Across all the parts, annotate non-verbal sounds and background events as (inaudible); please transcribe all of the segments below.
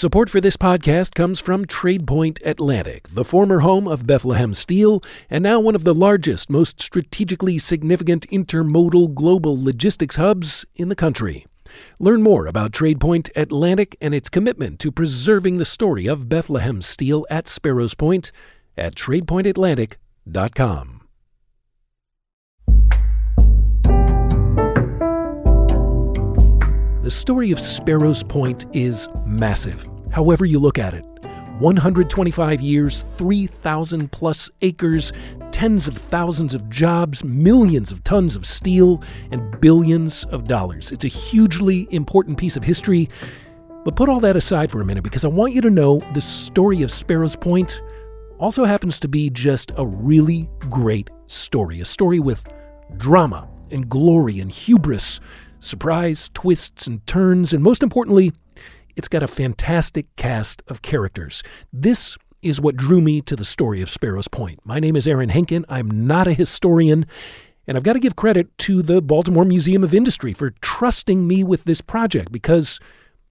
Support for this podcast comes from TradePoint Atlantic, the former home of Bethlehem Steel, and now one of the largest, most strategically significant intermodal global logistics hubs in the country. Learn more about TradePoint Atlantic and its commitment to preserving the story of Bethlehem Steel at Sparrows Point at TradePointAtlantic.com. The story of Sparrows Point is massive, however you look at it. 125 years, 3,000 plus acres, tens of thousands of jobs, millions of tons of steel, and billions of dollars. It's a hugely important piece of history. But put all that aside for a minute because I want you to know the story of Sparrows Point also happens to be just a really great story. A story with drama and glory and hubris surprise, twists, and turns, and most importantly, it's got a fantastic cast of characters. This is what drew me to the story of Sparrows Point. My name is Aaron Henkin. I'm not a historian, and I've got to give credit to the Baltimore Museum of Industry for trusting me with this project because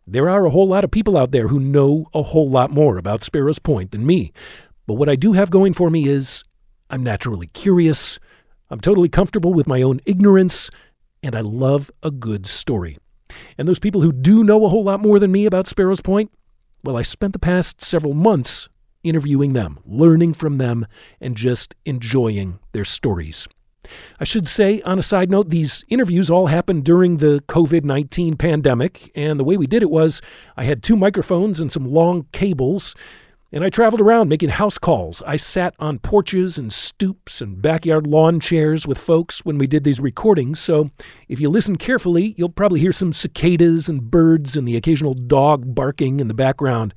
there are a whole lot of people out there who know a whole lot more about Sparrows Point than me. But what I do have going for me is I'm naturally curious, I'm totally comfortable with my own ignorance, and I love a good story. And those people who do know a whole lot more than me about Sparrows Point, well, I spent the past several months interviewing them, learning from them, and just enjoying their stories. I should say, on a side note, these interviews all happened during the COVID 19 pandemic, and the way we did it was I had two microphones and some long cables and I traveled around making house calls. I sat on porches and stoops and backyard lawn chairs with folks when we did these recordings. So if you listen carefully, you'll probably hear some cicadas and birds and the occasional dog barking in the background.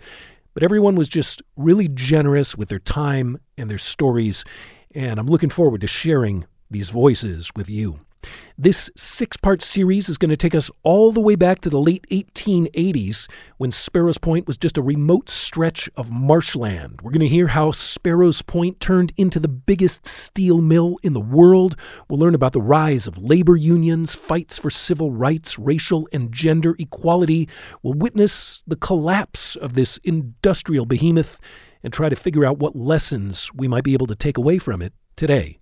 But everyone was just really generous with their time and their stories. And I'm looking forward to sharing these voices with you. This six part series is going to take us all the way back to the late 1880s when Sparrows Point was just a remote stretch of marshland. We're going to hear how Sparrows Point turned into the biggest steel mill in the world. We'll learn about the rise of labor unions, fights for civil rights, racial and gender equality. We'll witness the collapse of this industrial behemoth and try to figure out what lessons we might be able to take away from it today.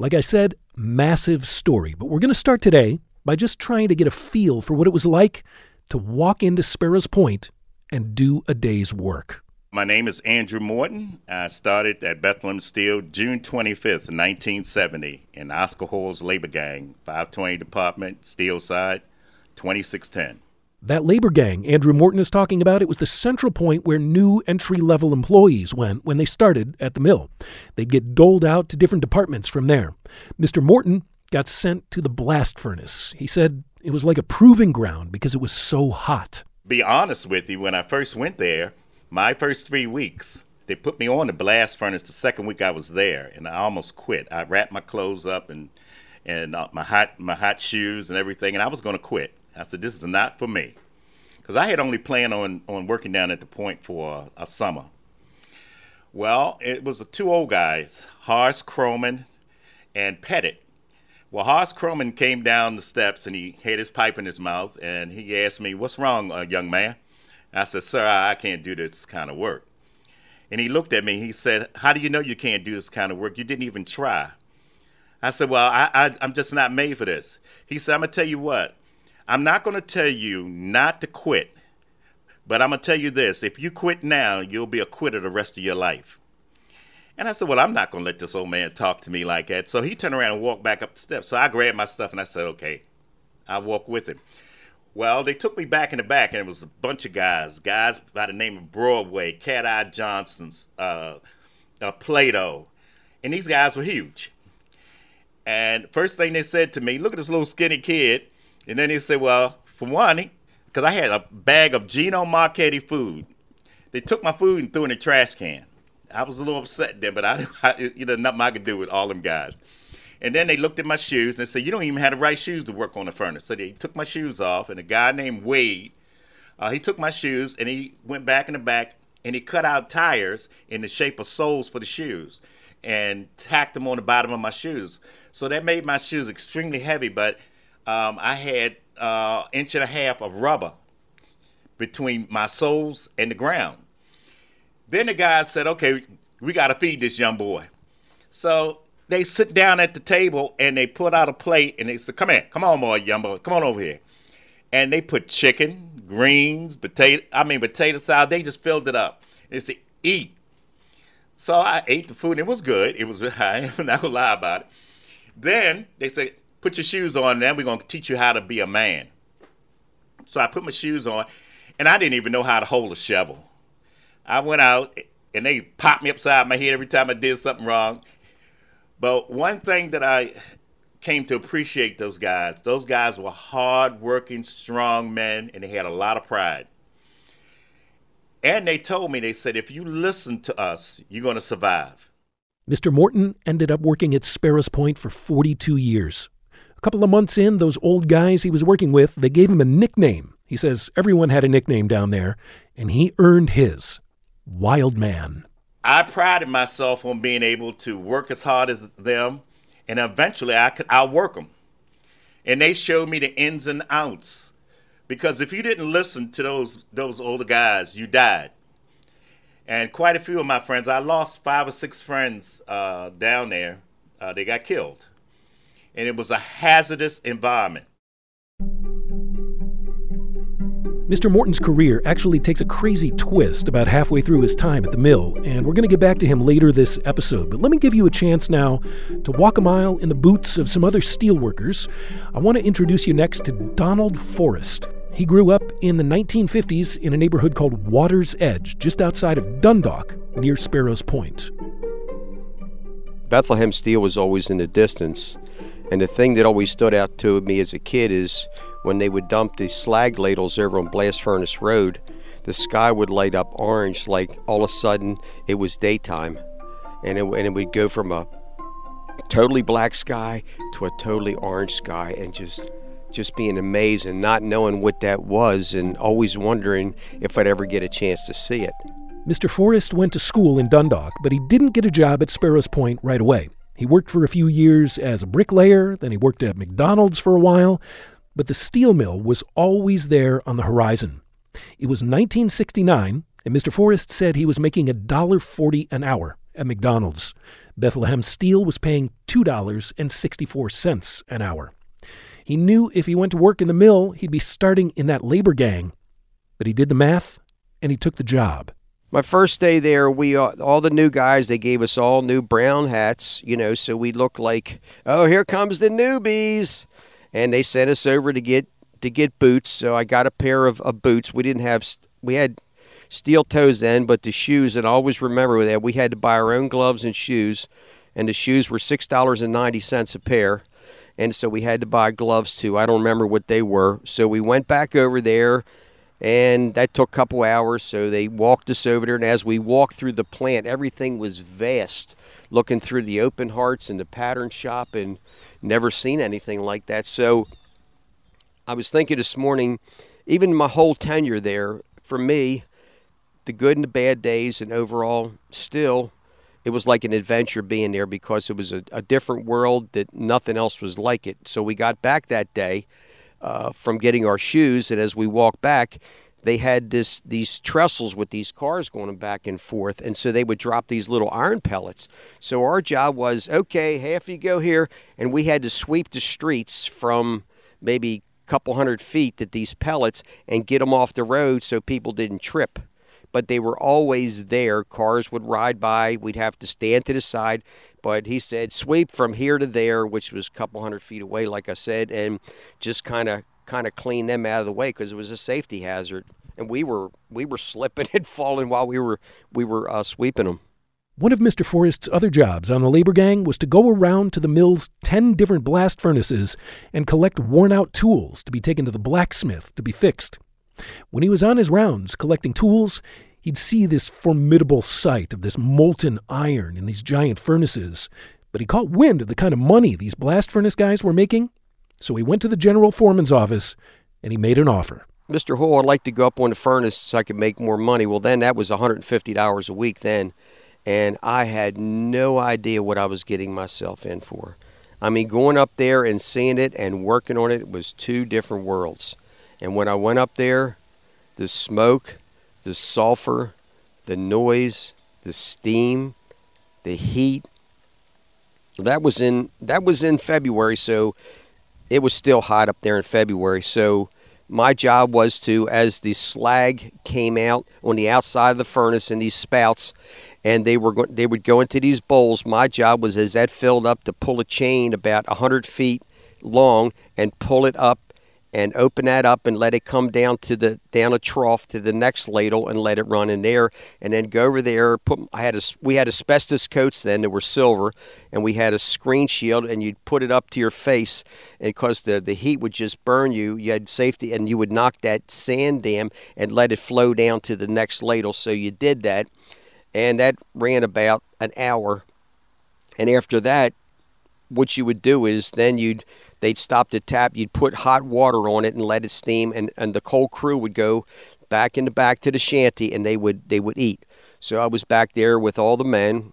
Like I said, massive story, but we're going to start today by just trying to get a feel for what it was like to walk into Sparrows Point and do a day's work. My name is Andrew Morton. I started at Bethlehem Steel June 25th, 1970, in Oscar Hoyle's labor gang, 520 Department, Steel Side, 2610. That labor gang Andrew Morton is talking about, it was the central point where new entry level employees went when they started at the mill. They'd get doled out to different departments from there. Mr. Morton got sent to the blast furnace. He said it was like a proving ground because it was so hot. Be honest with you, when I first went there, my first three weeks, they put me on the blast furnace the second week I was there, and I almost quit. I wrapped my clothes up and and uh, my hot my hot shoes and everything, and I was going to quit. I said, this is not for me. Because I had only planned on, on working down at the point for a, a summer. Well, it was the two old guys, Horace Croman and Pettit. Well, Horace Croman came down the steps and he had his pipe in his mouth and he asked me, What's wrong, uh, young man? I said, Sir, I, I can't do this kind of work. And he looked at me. He said, How do you know you can't do this kind of work? You didn't even try. I said, Well, I, I, I'm just not made for this. He said, I'm going to tell you what. I'm not going to tell you not to quit, but I'm going to tell you this if you quit now, you'll be a quitter the rest of your life. And I said, Well, I'm not going to let this old man talk to me like that. So he turned around and walked back up the steps. So I grabbed my stuff and I said, Okay, I'll walk with him. Well, they took me back in the back, and it was a bunch of guys, guys by the name of Broadway, Cat Eye Johnson's, uh, uh, Plato, and these guys were huge. And first thing they said to me, look at this little skinny kid. And then he said, well, for one, because I had a bag of Gino Marchetti food. They took my food and threw it in the trash can. I was a little upset then, but I, (laughs) I you know, nothing I could do with all them guys. And then they looked at my shoes and they said, you don't even have the right shoes to work on the furnace. So they took my shoes off, and a guy named Wade, uh, he took my shoes and he went back in the back and he cut out tires in the shape of soles for the shoes and tacked them on the bottom of my shoes. So that made my shoes extremely heavy, but um, I had uh, inch and a half of rubber between my soles and the ground. Then the guys said, okay, we got to feed this young boy. So they sit down at the table and they put out a plate and they said, come here, come on, boy, young boy, come on over here. And they put chicken, greens, potato, I mean, potato salad. They just filled it up. They said, eat. So I ate the food and it was good. It was, (laughs) I am not gonna lie about it. Then they said, put your shoes on, and then we're gonna teach you how to be a man. So I put my shoes on, and I didn't even know how to hold a shovel. I went out and they popped me upside my head every time I did something wrong. But one thing that I came to appreciate those guys, those guys were hard-working, strong men, and they had a lot of pride. And they told me, they said, if you listen to us, you're going to survive. Mr. Morton ended up working at Sparrows Point for 42 years. A couple of months in, those old guys he was working with, they gave him a nickname. He says everyone had a nickname down there, and he earned his Wild Man. I prided myself on being able to work as hard as them, and eventually I could outwork them. And they showed me the ins and outs because if you didn't listen to those those older guys, you died. And quite a few of my friends, I lost five or six friends uh, down there. Uh, they got killed, and it was a hazardous environment. Mr. Morton's career actually takes a crazy twist about halfway through his time at the mill, and we're going to get back to him later this episode. But let me give you a chance now to walk a mile in the boots of some other steelworkers. I want to introduce you next to Donald Forrest. He grew up in the 1950s in a neighborhood called Water's Edge, just outside of Dundalk, near Sparrows Point. Bethlehem Steel was always in the distance, and the thing that always stood out to me as a kid is when they would dump these slag ladles over on Blast Furnace Road, the sky would light up orange like all of a sudden it was daytime. And it, and it would go from a totally black sky to a totally orange sky and just just being amazed and not knowing what that was and always wondering if I'd ever get a chance to see it. Mr. Forrest went to school in Dundalk, but he didn't get a job at Sparrows Point right away. He worked for a few years as a bricklayer, then he worked at McDonald's for a while, but the steel mill was always there on the horizon. It was 1969, and Mr. Forrest said he was making $1.40 an hour at McDonald's. Bethlehem Steel was paying $2.64 an hour. He knew if he went to work in the mill, he'd be starting in that labor gang. But he did the math, and he took the job. My first day there, we uh, all the new guys. They gave us all new brown hats, you know, so we looked like, oh, here comes the newbies and they sent us over to get to get boots. So I got a pair of, of boots. We didn't have we had steel toes then, but the shoes. And I always remember that we had to buy our own gloves and shoes, and the shoes were six dollars and ninety cents a pair. And so we had to buy gloves too. I don't remember what they were. So we went back over there, and that took a couple hours. So they walked us over there, and as we walked through the plant, everything was vast. Looking through the open hearths and the pattern shop, and never seen anything like that. So I was thinking this morning, even my whole tenure there, for me, the good and the bad days, and overall, still, it was like an adventure being there because it was a, a different world that nothing else was like it. So we got back that day uh, from getting our shoes, and as we walked back, they had this these trestles with these cars going back and forth and so they would drop these little iron pellets. So our job was okay half you go here and we had to sweep the streets from maybe a couple hundred feet that these pellets and get them off the road so people didn't trip. But they were always there. Cars would ride by. We'd have to stand to the side but he said sweep from here to there which was a couple hundred feet away like i said and just kind of kind of clean them out of the way because it was a safety hazard, and we were we were slipping (laughs) and falling while we were we were uh, sweeping them. One of Mr. Forrest's other jobs on the labor gang was to go around to the mill's 10 different blast furnaces and collect worn out tools to be taken to the blacksmith to be fixed. When he was on his rounds collecting tools, he'd see this formidable sight of this molten iron in these giant furnaces, but he caught wind of the kind of money these blast furnace guys were making so he went to the general foreman's office and he made an offer. Mr. Hall, I'd like to go up on the furnace so I could make more money. Well, then that was $150 a week then, and I had no idea what I was getting myself in for. I mean, going up there and seeing it and working on it was two different worlds. And when I went up there, the smoke, the sulfur, the noise, the steam, the heat. That was in that was in February, so it was still hot up there in February. So my job was to, as the slag came out on the outside of the furnace in these spouts, and they were go- they would go into these bowls. My job was, as that filled up, to pull a chain about hundred feet long and pull it up and open that up and let it come down to the down a trough to the next ladle and let it run in there. And then go over there put I had a we had asbestos coats then that were silver and we had a screen shield and you'd put it up to your face and because the the heat would just burn you you had safety and you would knock that sand dam and let it flow down to the next ladle. So you did that and that ran about an hour. And after that what you would do is then you'd they'd stop the tap, you'd put hot water on it and let it steam, and, and the whole crew would go back in the back to the shanty and they would they would eat. So I was back there with all the men,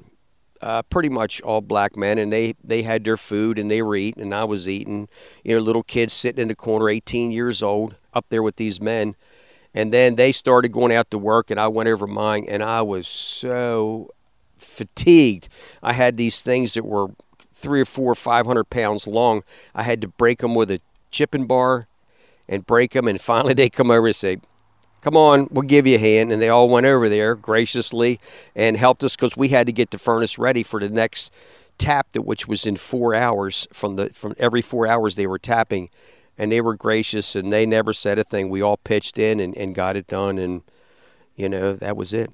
uh, pretty much all black men, and they they had their food and they were eating, and I was eating. You know, little kids sitting in the corner, 18 years old, up there with these men. And then they started going out to work, and I went over mine, and I was so fatigued. I had these things that were three or four, five hundred pounds long. I had to break them with a chipping bar and break them. And (laughs) finally, they come over and say, Come on, we'll give you a hand. And they all went over there graciously and helped us because we had to get the furnace ready for the next tap, that which was in four hours. From the from every four hours, they were tapping, and they were gracious and they never said a thing. We all pitched in and, and got it done, and you know that was it.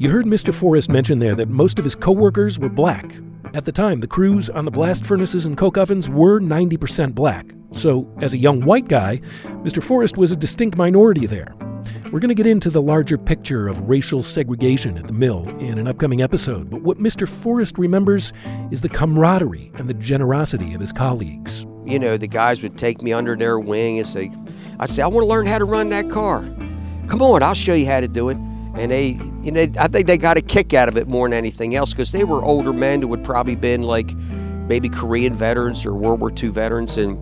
You heard Mr. Forrest mention there that most of his coworkers were black. At the time, the crews on the blast furnaces and coke ovens were 90% black. So, as a young white guy, Mr. Forrest was a distinct minority there. We're going to get into the larger picture of racial segregation at the mill in an upcoming episode, but what Mr. Forrest remembers is the camaraderie and the generosity of his colleagues. You know, the guys would take me under their wing and say, I'd say, I want to learn how to run that car. Come on, I'll show you how to do it and they you know i think they got a kick out of it more than anything else because they were older men who would probably been like maybe korean veterans or world war ii veterans and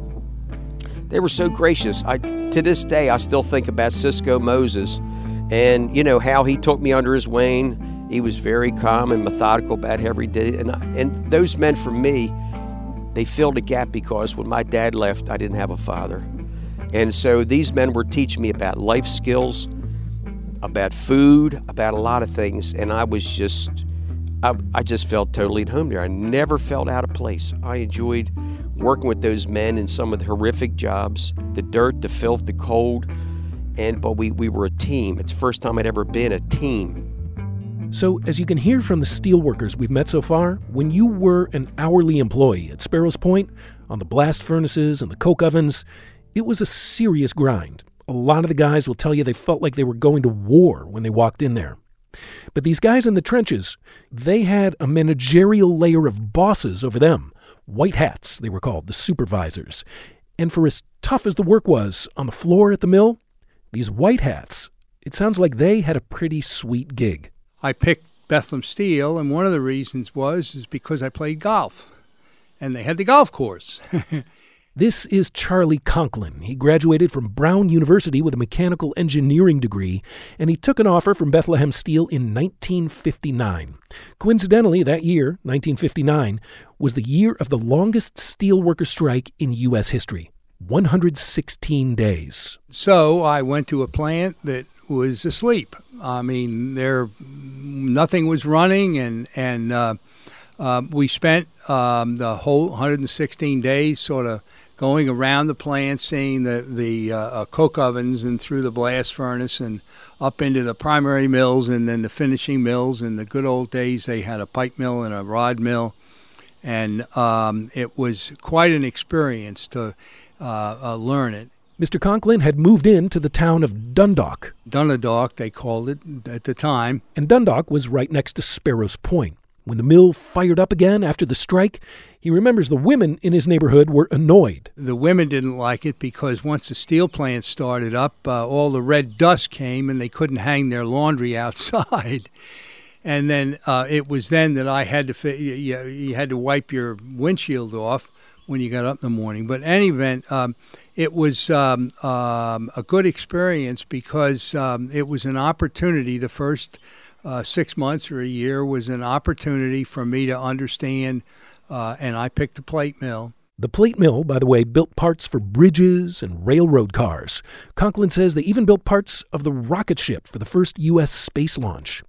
they were so gracious. I to this day i still think about cisco moses and you know how he took me under his wing. He was very calm and methodical about every day and, and those men for me they filled a gap because when my dad left i didn't have a father. And so these men were teaching me about life skills about food, about a lot of things, and I was just, I, I just felt totally at home there. I never felt out of place. I enjoyed working with those men in some of the horrific jobs, the dirt, the filth, the cold, and but we, we were a team. It's the first time I'd ever been a team. So, as you can hear from the steelworkers we've met so far, when you were an hourly employee at Sparrows Point, on the blast furnaces and the coke ovens, it was a serious grind. A lot of the guys will tell you they felt like they were going to war when they walked in there. But these guys in the trenches, they had a managerial layer of bosses over them. White hats, they were called, the supervisors. And for as tough as the work was on the floor at the mill, these white hats, it sounds like they had a pretty sweet gig. I picked Bethlehem Steel, and one of the reasons was is because I played golf, and they had the golf course. (laughs) This is Charlie Conklin. He graduated from Brown University with a mechanical engineering degree, and he took an offer from Bethlehem Steel in 1959. Coincidentally, that year, 1959, was the year of the longest steelworker strike in U.S. history 116 days. So I went to a plant that was asleep. I mean, there nothing was running, and and uh, uh, we spent um, the whole 116 days sort of going around the plant, seeing the the uh, uh, coke ovens and through the blast furnace and up into the primary mills and then the finishing mills. In the good old days, they had a pipe mill and a rod mill, and um, it was quite an experience to uh, uh, learn it. Mr. Conklin had moved into the town of Dundalk. Dundalk, they called it at the time. And Dundalk was right next to Sparrows Point. When the mill fired up again after the strike, he remembers the women in his neighborhood were annoyed. The women didn't like it because once the steel plant started up, uh, all the red dust came and they couldn't hang their laundry (laughs) outside. and then uh, it was then that I had to you, you had to wipe your windshield off when you got up in the morning. But in any event, um, it was um, um, a good experience because um, it was an opportunity. The first uh, six months or a year was an opportunity for me to understand, uh, and I picked the plate mill. The plate mill, by the way, built parts for bridges and railroad cars. Conklin says they even built parts of the rocket ship for the first U.S. space launch.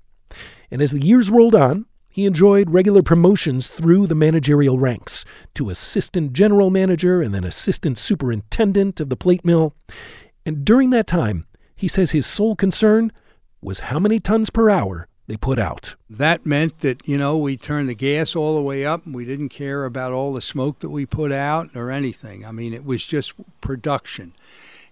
And as the years rolled on, he enjoyed regular promotions through the managerial ranks to assistant general manager and then assistant superintendent of the plate mill. And during that time, he says his sole concern was how many tons per hour they put out. That meant that, you know, we turned the gas all the way up and we didn't care about all the smoke that we put out or anything. I mean, it was just production.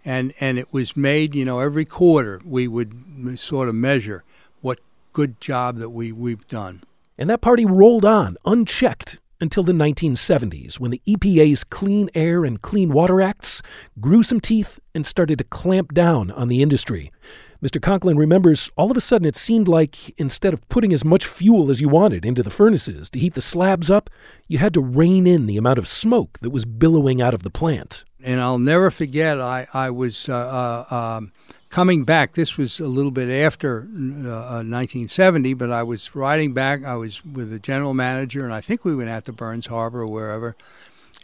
And and it was made, you know, every quarter we would sort of measure what good job that we we've done. And that party rolled on unchecked until the 1970s when the EPA's Clean Air and Clean Water Acts grew some teeth and started to clamp down on the industry. Mr. Conklin remembers all of a sudden it seemed like instead of putting as much fuel as you wanted into the furnaces to heat the slabs up, you had to rein in the amount of smoke that was billowing out of the plant. And I'll never forget, I, I was uh, uh, um, coming back. This was a little bit after uh, 1970, but I was riding back. I was with the general manager, and I think we went out to Burns Harbor or wherever.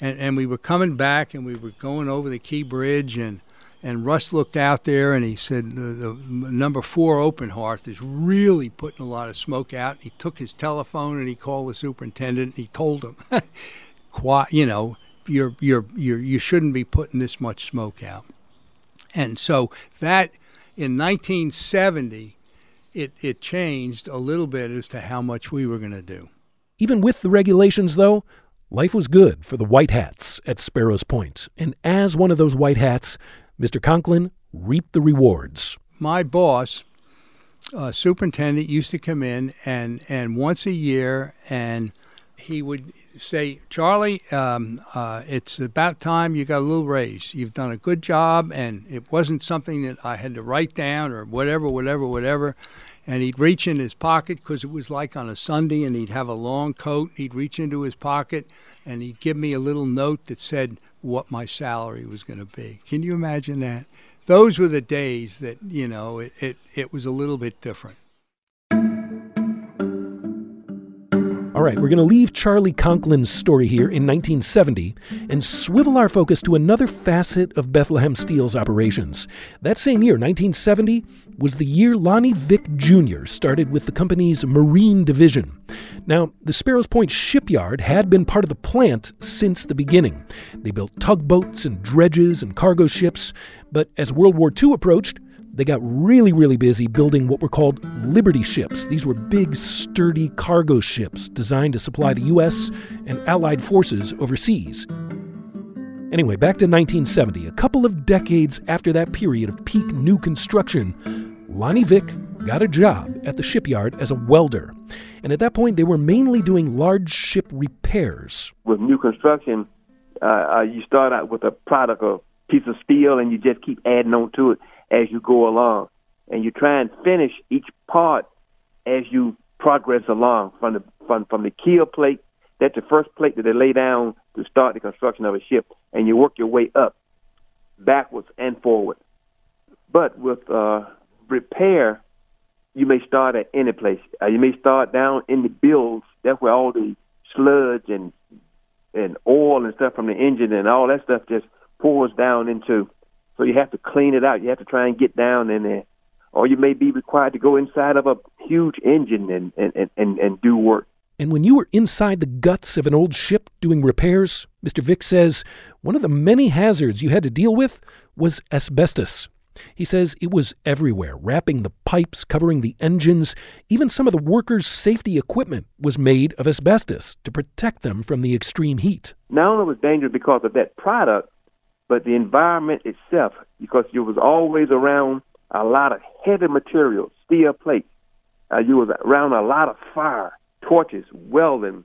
And, and we were coming back, and we were going over the Key Bridge, and and Russ looked out there and he said, the, the number four open hearth is really putting a lot of smoke out. He took his telephone and he called the superintendent. And he told him, (laughs) you know, you're, you're, you're, you shouldn't be putting this much smoke out. And so that in 1970, it, it changed a little bit as to how much we were going to do. Even with the regulations, though, life was good for the white hats at Sparrows Point. And as one of those white hats, Mr. Conklin reaped the rewards. My boss, uh, superintendent, used to come in and, and once a year, and he would say, Charlie, um, uh, it's about time you got a little raise. You've done a good job, and it wasn't something that I had to write down or whatever, whatever, whatever. And he'd reach in his pocket because it was like on a Sunday, and he'd have a long coat. He'd reach into his pocket and he'd give me a little note that said, what my salary was going to be. Can you imagine that? Those were the days that, you know, it, it, it was a little bit different. All right, we're going to leave Charlie Conklin's story here in 1970 and swivel our focus to another facet of Bethlehem Steel's operations. That same year, 1970, was the year Lonnie Vick Jr. started with the company's Marine Division. Now, the Sparrows Point shipyard had been part of the plant since the beginning. They built tugboats and dredges and cargo ships, but as World War II approached, they got really, really busy building what were called Liberty ships. These were big, sturdy cargo ships designed to supply the U.S. and Allied forces overseas. Anyway, back to 1970, a couple of decades after that period of peak new construction, Lonnie Vick got a job at the shipyard as a welder. And at that point, they were mainly doing large ship repairs. With new construction, uh, uh, you start out with a product, a piece of steel, and you just keep adding on to it as you go along. And you try and finish each part as you progress along from the from from the keel plate. That's the first plate that they lay down to start the construction of a ship, and you work your way up, backwards and forward. But with uh, repair, you may start at any place. Uh, you may start down in the bilge. That's where all the sludge and and oil and stuff from the engine and all that stuff just pours down into so you have to clean it out. You have to try and get down in there. Or you may be required to go inside of a huge engine and, and, and, and do work. And when you were inside the guts of an old ship doing repairs, Mr. Vick says one of the many hazards you had to deal with was asbestos. He says it was everywhere, wrapping the pipes, covering the engines. Even some of the workers' safety equipment was made of asbestos to protect them from the extreme heat. Not only was dangerous because of that product, but the environment itself, because you was always around a lot of heavy material, steel plates. Uh, you was around a lot of fire, torches, welding,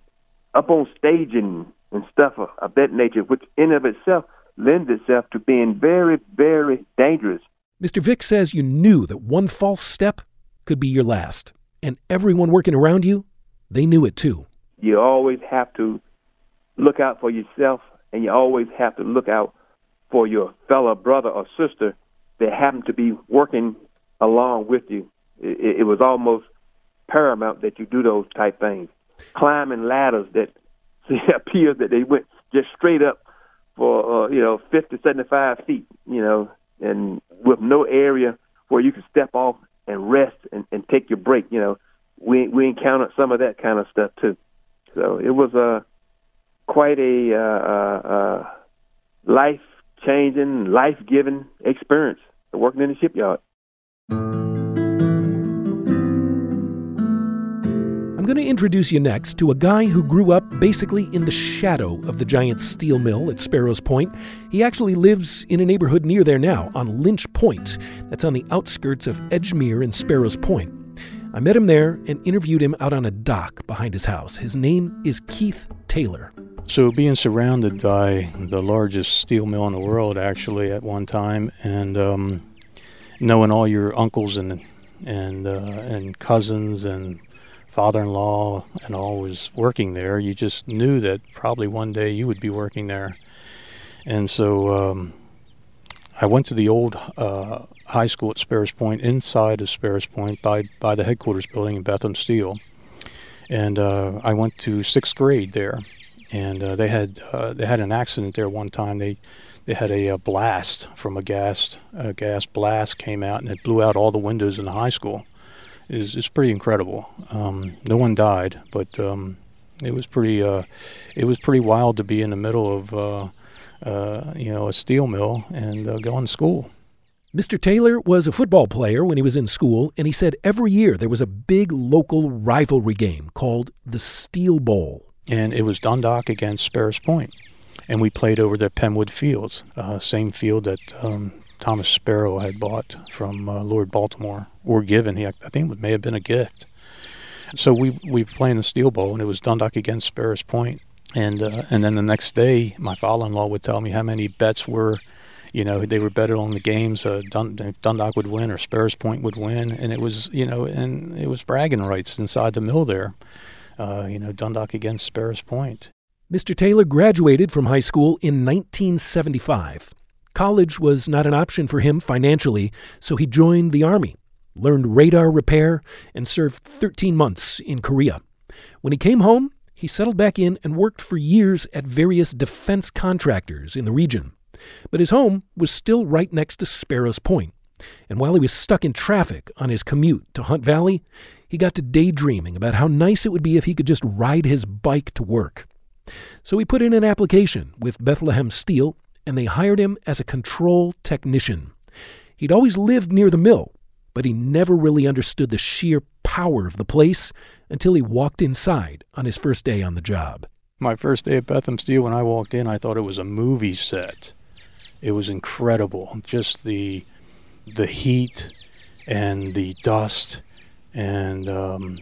up on stage and, and stuff of, of that nature, which in of itself lends itself to being very, very dangerous. Mr. Vick says you knew that one false step could be your last. And everyone working around you, they knew it too. You always have to look out for yourself, and you always have to look out for your fellow brother or sister that happened to be working along with you. It, it was almost paramount that you do those type things. Climbing ladders that (laughs) it appears that they went just straight up for uh, you know 50, 75 feet, you know, and with no area where you can step off and rest and, and take your break. You know, we we encountered some of that kind of stuff too. So it was a uh, quite a uh, uh, uh, life changing, life giving experience working in the shipyard. I'm going to introduce you next to a guy who grew up basically in the shadow of the giant steel mill at Sparrows Point. He actually lives in a neighborhood near there now, on Lynch Point. That's on the outskirts of Edgemere and Sparrows Point. I met him there and interviewed him out on a dock behind his house. His name is Keith Taylor. So, being surrounded by the largest steel mill in the world, actually, at one time, and um, knowing all your uncles and and uh, and cousins and father-in-law and all was working there, you just knew that probably one day you would be working there. And so um, I went to the old uh, high school at Sparrows Point, inside of Sparrows Point, by by the headquarters building in Bethlehem Steel, and uh, I went to sixth grade there. And uh, they had uh, they had an accident there one time. They they had a, a, blast from a gas a gas blast came out and it blew out all the windows in the high school is is pretty incredible. Um, no one died, but um, it was pretty uh, it was pretty wild to be in the middle of uh, uh, you know a steel mill and going to school. Mr. Taylor was a football player when he was in school, and he said every year there was a big local rivalry game called the Steel Bowl. And it was Dundalk against Sparrows Point. And we played over the Penwood Fields, uh, same field that um, Thomas Sparrow had bought from uh, Lord Baltimore or given. He, I think it may have been a gift. So we we were playing the Steel Bowl, and it was Dundalk against Sparrows Point. And uh, and then the next day, my father-in-law would tell me how many bets were, you know, they were betted on the games. Uh, Dun- Dundalk would win or Sparrows Point would win, and it was you know, and it was bragging rights inside the mill there. Uh, you know, Dundalk against Sparrows Point. Mr. Taylor graduated from high school in 1975. College was not an option for him financially, so he joined the Army, learned radar repair, and served 13 months in Korea. When he came home, he settled back in and worked for years at various defense contractors in the region. But his home was still right next to Sparrows Point. And while he was stuck in traffic on his commute to Hunt Valley, he got to daydreaming about how nice it would be if he could just ride his bike to work. So he put in an application with Bethlehem Steel and they hired him as a control technician. He'd always lived near the mill, but he never really understood the sheer power of the place until he walked inside on his first day on the job. My first day at Bethlehem Steel, when I walked in, I thought it was a movie set. It was incredible. Just the the heat and the dust and um,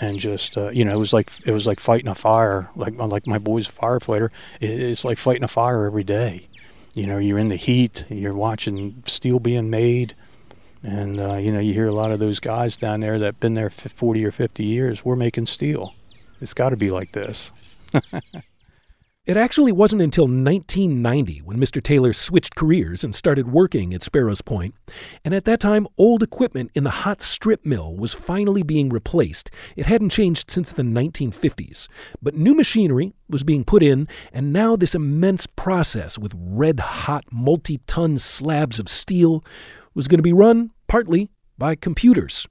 and just uh, you know it was like it was like fighting a fire like like my boy's a firefighter. It's like fighting a fire every day. You know you're in the heat you're watching steel being made. And uh, you know you hear a lot of those guys down there that have been there 40 or 50 years we're making steel. It's got to be like this (laughs) It actually wasn't until 1990 when Mr. Taylor switched careers and started working at Sparrows Point. And at that time, old equipment in the hot strip mill was finally being replaced. It hadn't changed since the 1950s. But new machinery was being put in, and now this immense process with red hot multi ton slabs of steel was going to be run partly by computers.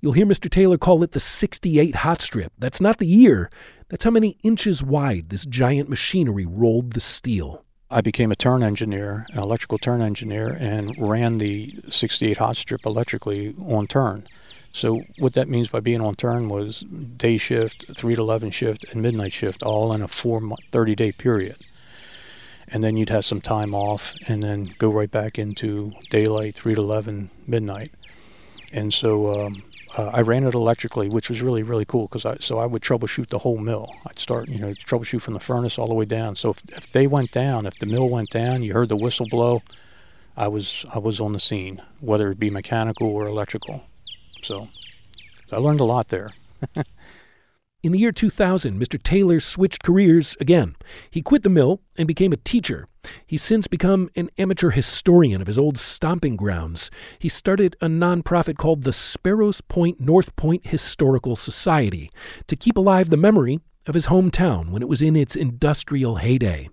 You'll hear Mr. Taylor call it the 68 hot strip. That's not the year, that's how many inches wide this giant machinery rolled the steel. I became a turn engineer, an electrical turn engineer, and ran the 68 hot strip electrically on turn. So what that means by being on turn was day shift, 3 to 11 shift, and midnight shift, all in a four 30 day period. And then you'd have some time off and then go right back into daylight, 3 to 11, midnight. And so um, uh, I ran it electrically, which was really really cool because I so I would troubleshoot the whole mill. I'd start you know troubleshoot from the furnace all the way down. So if, if they went down, if the mill went down, you heard the whistle blow. I was I was on the scene, whether it be mechanical or electrical. So, so I learned a lot there. (laughs) In the year 2000, Mr. Taylor switched careers again. He quit the mill and became a teacher. He's since become an amateur historian of his old stomping grounds. He started a nonprofit called the Sparrows Point North Point Historical Society to keep alive the memory of his hometown when it was in its industrial heyday.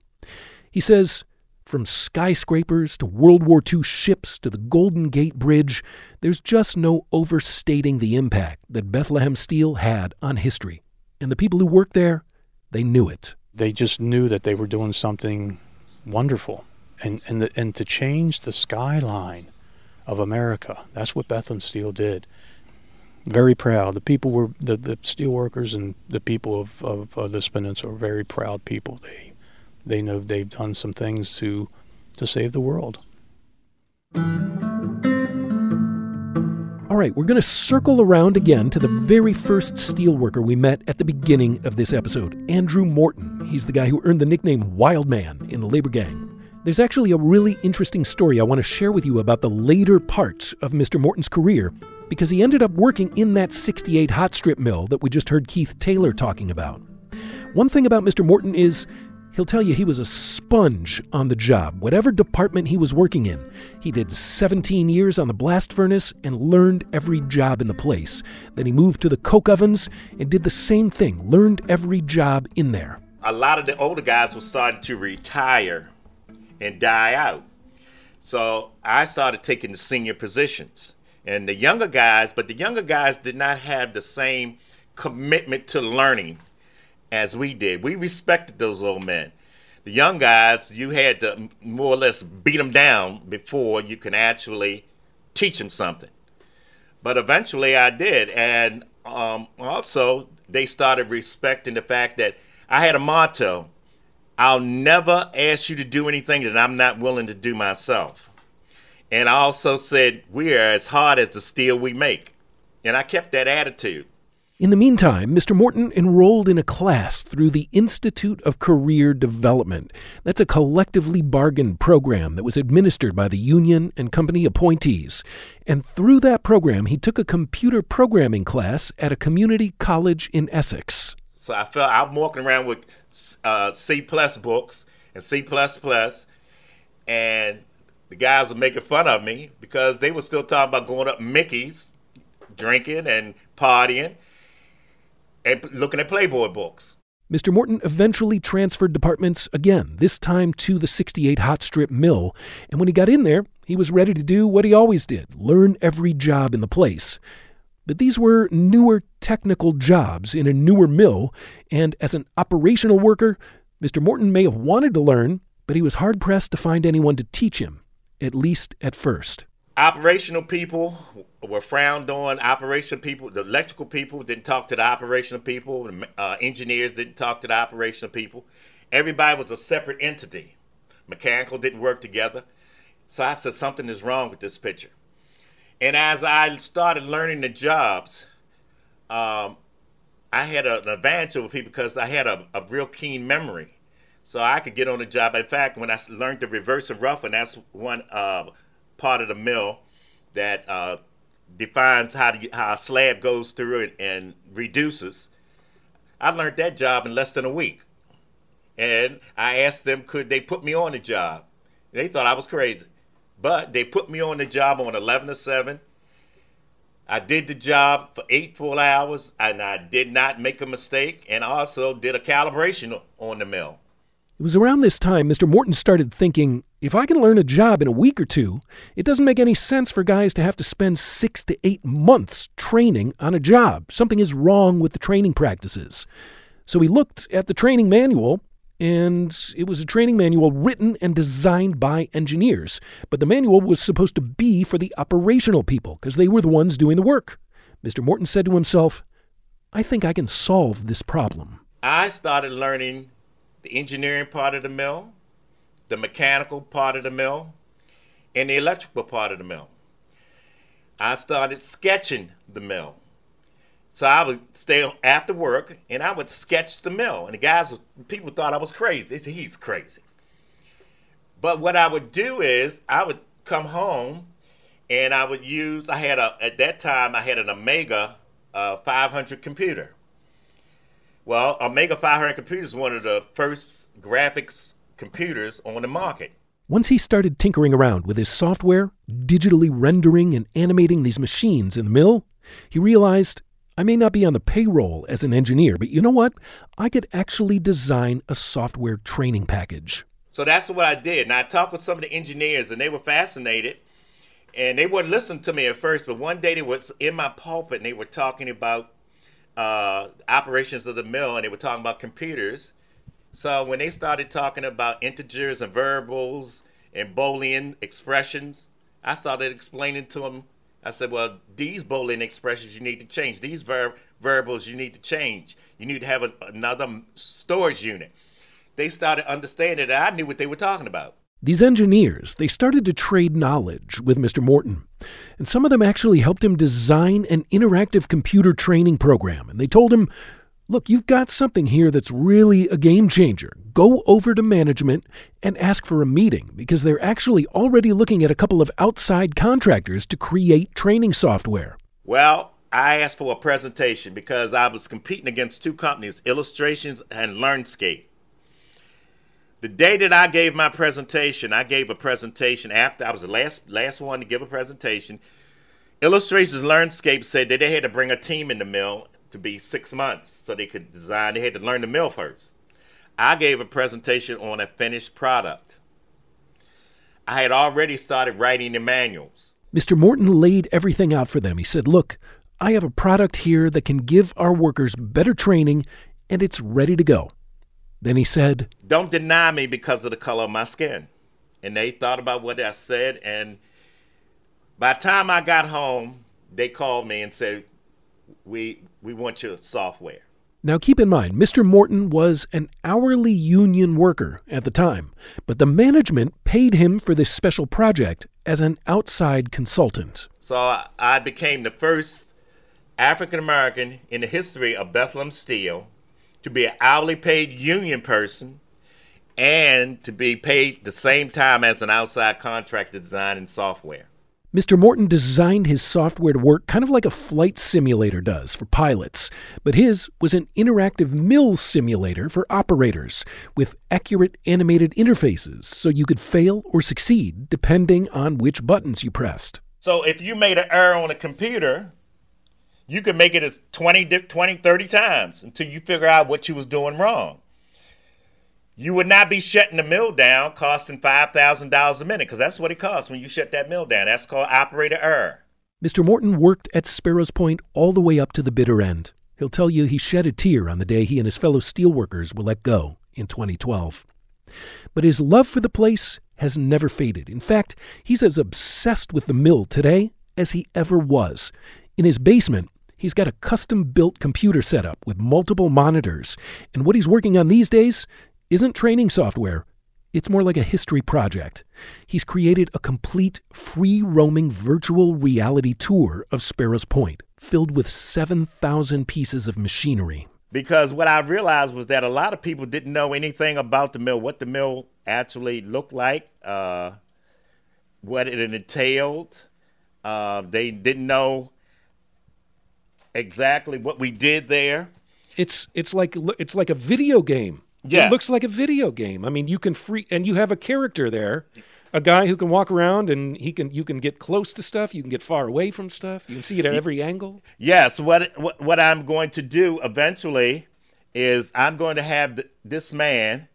He says, from skyscrapers to World War II ships to the Golden Gate Bridge, there's just no overstating the impact that Bethlehem Steel had on history. And the people who worked there, they knew it. They just knew that they were doing something wonderful. And, and, and to change the skyline of America, that's what Bethlehem Steel did. Very proud. The people were, the, the steel workers and the people of, of, of this peninsula are very proud people. They, they know they've done some things to, to save the world. All right, we're going to circle around again to the very first steelworker we met at the beginning of this episode, Andrew Morton. He's the guy who earned the nickname Wild Man in the labor gang. There's actually a really interesting story I want to share with you about the later parts of Mr. Morton's career because he ended up working in that 68 hot strip mill that we just heard Keith Taylor talking about. One thing about Mr. Morton is He'll tell you he was a sponge on the job, whatever department he was working in. He did 17 years on the blast furnace and learned every job in the place. Then he moved to the coke ovens and did the same thing, learned every job in there. A lot of the older guys were starting to retire and die out. So I started taking the senior positions. And the younger guys, but the younger guys did not have the same commitment to learning as we did. We respected those old men. The young guys, you had to more or less beat them down before you can actually teach them something. But eventually I did. And um, also, they started respecting the fact that I had a motto I'll never ask you to do anything that I'm not willing to do myself. And I also said, We are as hard as the steel we make. And I kept that attitude. In the meantime, Mr. Morton enrolled in a class through the Institute of Career Development. That's a collectively bargained program that was administered by the union and company appointees. And through that program, he took a computer programming class at a community college in Essex. So I felt I'm walking around with uh, C plus books and C plus plus, and the guys were making fun of me because they were still talking about going up Mickey's, drinking and partying and looking at Playboy books. Mr. Morton eventually transferred departments again, this time to the 68 hot strip mill. And when he got in there, he was ready to do what he always did learn every job in the place. But these were newer technical jobs in a newer mill, and as an operational worker, Mr. Morton may have wanted to learn, but he was hard pressed to find anyone to teach him, at least at first. Operational people were frowned on. Operation people, the electrical people didn't talk to the operational people. Uh, engineers didn't talk to the operational people. Everybody was a separate entity. Mechanical didn't work together. So I said something is wrong with this picture. And as I started learning the jobs, um, I had a, an advantage over people because I had a, a, real keen memory. So I could get on the job. In fact, when I learned the reverse and rough, and that's one uh, part of the mill that uh, defines how, to, how a slab goes through it and reduces. I learned that job in less than a week. And I asked them, could they put me on the job? They thought I was crazy. But they put me on the job on 11 to 7. I did the job for eight full hours and I did not make a mistake and also did a calibration on the mill. It was around this time Mr. Morton started thinking if I can learn a job in a week or two, it doesn't make any sense for guys to have to spend six to eight months training on a job. Something is wrong with the training practices. So he looked at the training manual, and it was a training manual written and designed by engineers. But the manual was supposed to be for the operational people because they were the ones doing the work. Mr. Morton said to himself, I think I can solve this problem. I started learning the engineering part of the mill, the mechanical part of the mill, and the electrical part of the mill. I started sketching the mill. So I would stay after work and I would sketch the mill. And the guys, people thought I was crazy. They said, he's crazy. But what I would do is I would come home and I would use, I had a, at that time, I had an Amiga uh, 500 computer. Well, Amiga 500 computer is one of the first graphics computers on the market. Once he started tinkering around with his software, digitally rendering and animating these machines in the mill, he realized I may not be on the payroll as an engineer, but you know what? I could actually design a software training package. So that's what I did. And I talked with some of the engineers, and they were fascinated. And they wouldn't listen to me at first, but one day they was in my pulpit and they were talking about uh, operations of the mill, and they were talking about computers. So when they started talking about integers and variables and Boolean expressions, I started explaining to them. I said, "Well, these Boolean expressions you need to change. These ver- variables you need to change. You need to have a, another storage unit." They started understanding that I knew what they were talking about. These engineers, they started to trade knowledge with Mr. Morton. And some of them actually helped him design an interactive computer training program. And they told him, Look, you've got something here that's really a game changer. Go over to management and ask for a meeting because they're actually already looking at a couple of outside contractors to create training software. Well, I asked for a presentation because I was competing against two companies, Illustrations and LearnScape. The day that I gave my presentation, I gave a presentation after I was the last last one to give a presentation. Illustrations LearnScape said that they had to bring a team in the mill to be six months so they could design. They had to learn the mill first. I gave a presentation on a finished product. I had already started writing the manuals. Mr. Morton laid everything out for them. He said, Look, I have a product here that can give our workers better training, and it's ready to go. Then he said, Don't deny me because of the color of my skin. And they thought about what I said, and by the time I got home, they called me and said, We we want your software. Now keep in mind, Mr. Morton was an hourly union worker at the time, but the management paid him for this special project as an outside consultant. So I became the first African American in the history of Bethlehem Steel to be an hourly paid union person and to be paid the same time as an outside contractor designing software. Mr. Morton designed his software to work kind of like a flight simulator does for pilots, but his was an interactive mill simulator for operators with accurate animated interfaces so you could fail or succeed depending on which buttons you pressed. So if you made an error on a computer, you could make it 20, 20 30 times until you figure out what you was doing wrong. You would not be shutting the mill down costing $5,000 a minute because that's what it costs when you shut that mill down. That's called operator error. Mr. Morton worked at Sparrows Point all the way up to the bitter end. He'll tell you he shed a tear on the day he and his fellow steelworkers were let go in 2012. But his love for the place has never faded. In fact, he's as obsessed with the mill today as he ever was. In his basement, he's got a custom built computer setup with multiple monitors. And what he's working on these days isn't training software. It's more like a history project. He's created a complete free roaming virtual reality tour of Sparrows Point, filled with 7,000 pieces of machinery. Because what I realized was that a lot of people didn't know anything about the mill, what the mill actually looked like, uh, what it entailed. Uh, they didn't know exactly what we did there. It's it's like it's like a video game. Yeah. It looks like a video game. I mean, you can free and you have a character there, a guy who can walk around and he can you can get close to stuff, you can get far away from stuff. You can see it at every angle. Yes, what what, what I'm going to do eventually is I'm going to have th- this man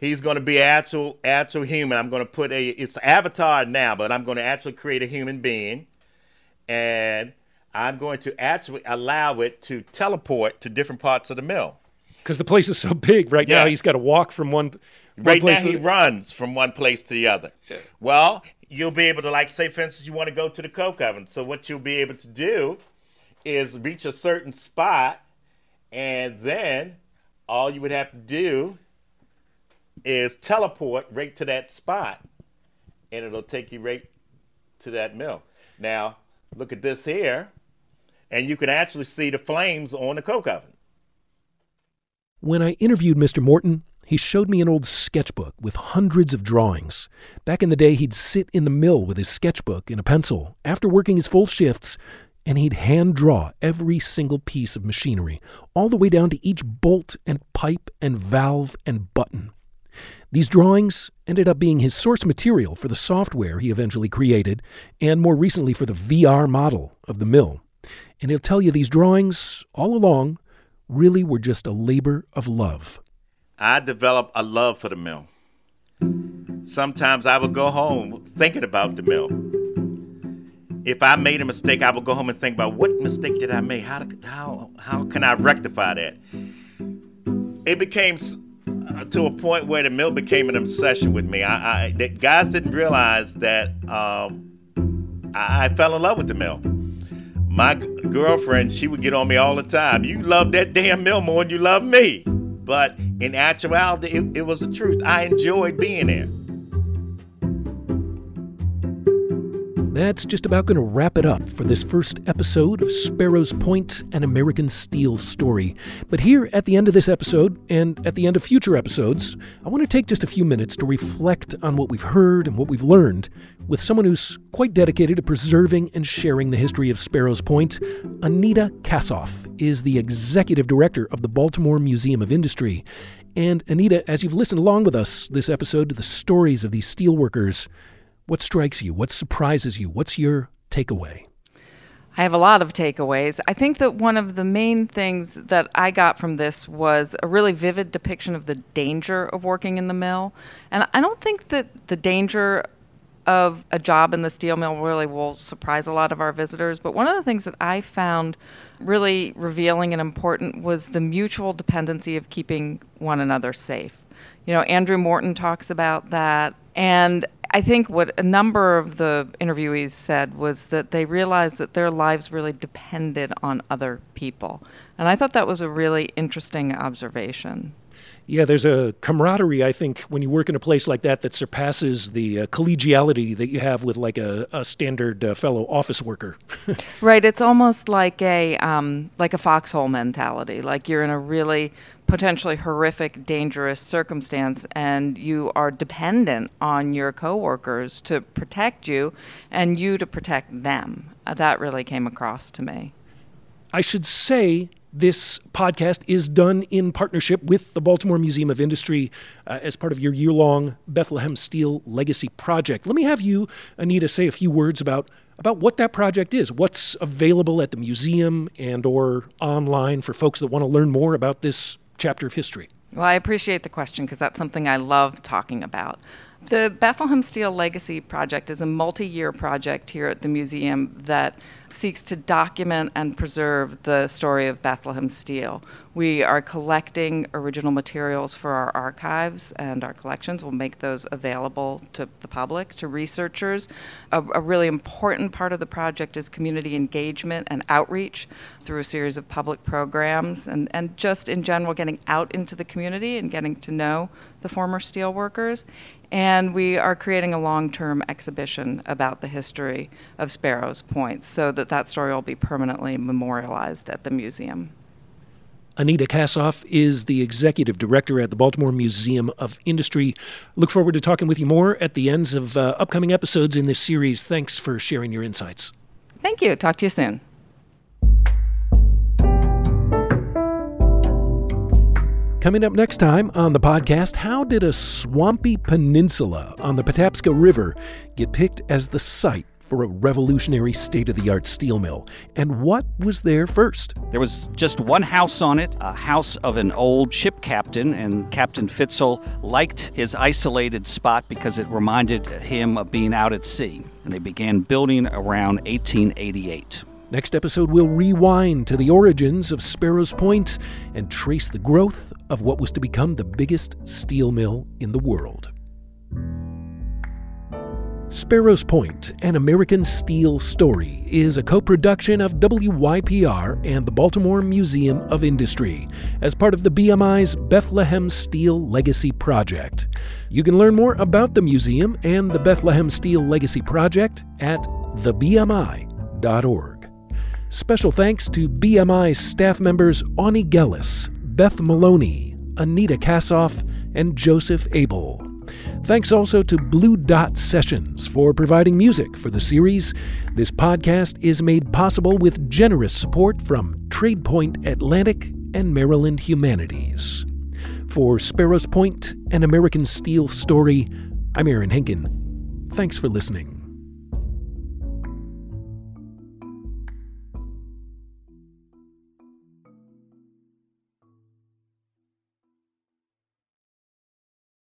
He's going to be actual actual human. I'm going to put a it's avatar now, but I'm going to actually create a human being and I'm going to actually allow it to teleport to different parts of the mill because the place is so big right now. He's got to walk from one. one right place now he to- runs from one place to the other. Well, you'll be able to like say for instance you want to go to the coke oven. So what you'll be able to do is reach a certain spot and then all you would have to do is teleport right to that spot and it'll take you right to that mill. Now, look at this here and you can actually see the flames on the coke oven. When I interviewed Mr. Morton, he showed me an old sketchbook with hundreds of drawings. Back in the day, he'd sit in the mill with his sketchbook and a pencil after working his full shifts and he'd hand draw every single piece of machinery, all the way down to each bolt and pipe and valve and button. These drawings ended up being his source material for the software he eventually created, and more recently for the VR model of the mill. And he'll tell you these drawings, all along, really were just a labor of love. I developed a love for the mill. Sometimes I would go home thinking about the mill. If I made a mistake, I would go home and think about what mistake did I make? How, how, how can I rectify that? It became uh, to a point where the mill became an obsession with me. I, I guys didn't realize that um, I, I fell in love with the mill my girlfriend, she would get on me all the time. You love that damn mill more than you love me. But in actuality, it, it was the truth. I enjoyed being there. That's just about going to wrap it up for this first episode of Sparrows Point, an American Steel story. But here at the end of this episode, and at the end of future episodes, I want to take just a few minutes to reflect on what we've heard and what we've learned with someone who's quite dedicated to preserving and sharing the history of Sparrows Point. Anita Kassof is the executive director of the Baltimore Museum of Industry. And Anita, as you've listened along with us this episode to the stories of these steelworkers, what strikes you? What surprises you? What's your takeaway? I have a lot of takeaways. I think that one of the main things that I got from this was a really vivid depiction of the danger of working in the mill. And I don't think that the danger of a job in the steel mill really will surprise a lot of our visitors. But one of the things that I found really revealing and important was the mutual dependency of keeping one another safe. You know, Andrew Morton talks about that. And I think what a number of the interviewees said was that they realized that their lives really depended on other people. And I thought that was a really interesting observation. Yeah, there's a camaraderie, I think, when you work in a place like that that surpasses the uh, collegiality that you have with like a, a standard uh, fellow office worker. (laughs) right. It's almost like a um, like a foxhole mentality. Like you're in a really potentially horrific, dangerous circumstance, and you are dependent on your coworkers to protect you, and you to protect them. Uh, that really came across to me. I should say this podcast is done in partnership with the Baltimore Museum of Industry uh, as part of your year long Bethlehem Steel Legacy Project. Let me have you, Anita, say a few words about, about what that project is, what's available at the museum and or online for folks that want to learn more about this chapter of history. Well, I appreciate the question because that's something I love talking about. The Bethlehem Steel Legacy Project is a multi year project here at the museum that seeks to document and preserve the story of Bethlehem Steel. We are collecting original materials for our archives and our collections. We'll make those available to the public, to researchers. A, a, really important part of the project is community engagement and outreach through a series of public programs and, and just in general getting out into the community and getting to know the former steelworkers. And we are creating a long term exhibition about the history of Sparrows Point so that that story will be permanently memorialized at the museum. Anita Kassof is the executive director at the Baltimore Museum of Industry. Look forward to talking with you more at the ends of uh, upcoming episodes in this series. Thanks for sharing your insights. Thank you. Talk to you soon. Coming up next time on the podcast, how did a swampy peninsula on the Patapsco River get picked as the site for a revolutionary state of the art steel mill? And what was there first? There was just one house on it, a house of an old ship captain, and Captain Fitzel liked his isolated spot because it reminded him of being out at sea. And they began building around 1888. Next episode, we'll rewind to the origins of Sparrows Point and trace the growth of what was to become the biggest steel mill in the world. Sparrows Point, an American Steel story, is a co production of WYPR and the Baltimore Museum of Industry as part of the BMI's Bethlehem Steel Legacy Project. You can learn more about the museum and the Bethlehem Steel Legacy Project at thebmi.org. Special thanks to BMI staff members Ani Gellis, Beth Maloney, Anita Kassof, and Joseph Abel. Thanks also to Blue Dot Sessions for providing music for the series. This podcast is made possible with generous support from TradePoint Atlantic and Maryland Humanities. For Sparrows Point, an American Steel story, I'm Aaron Henkin. Thanks for listening.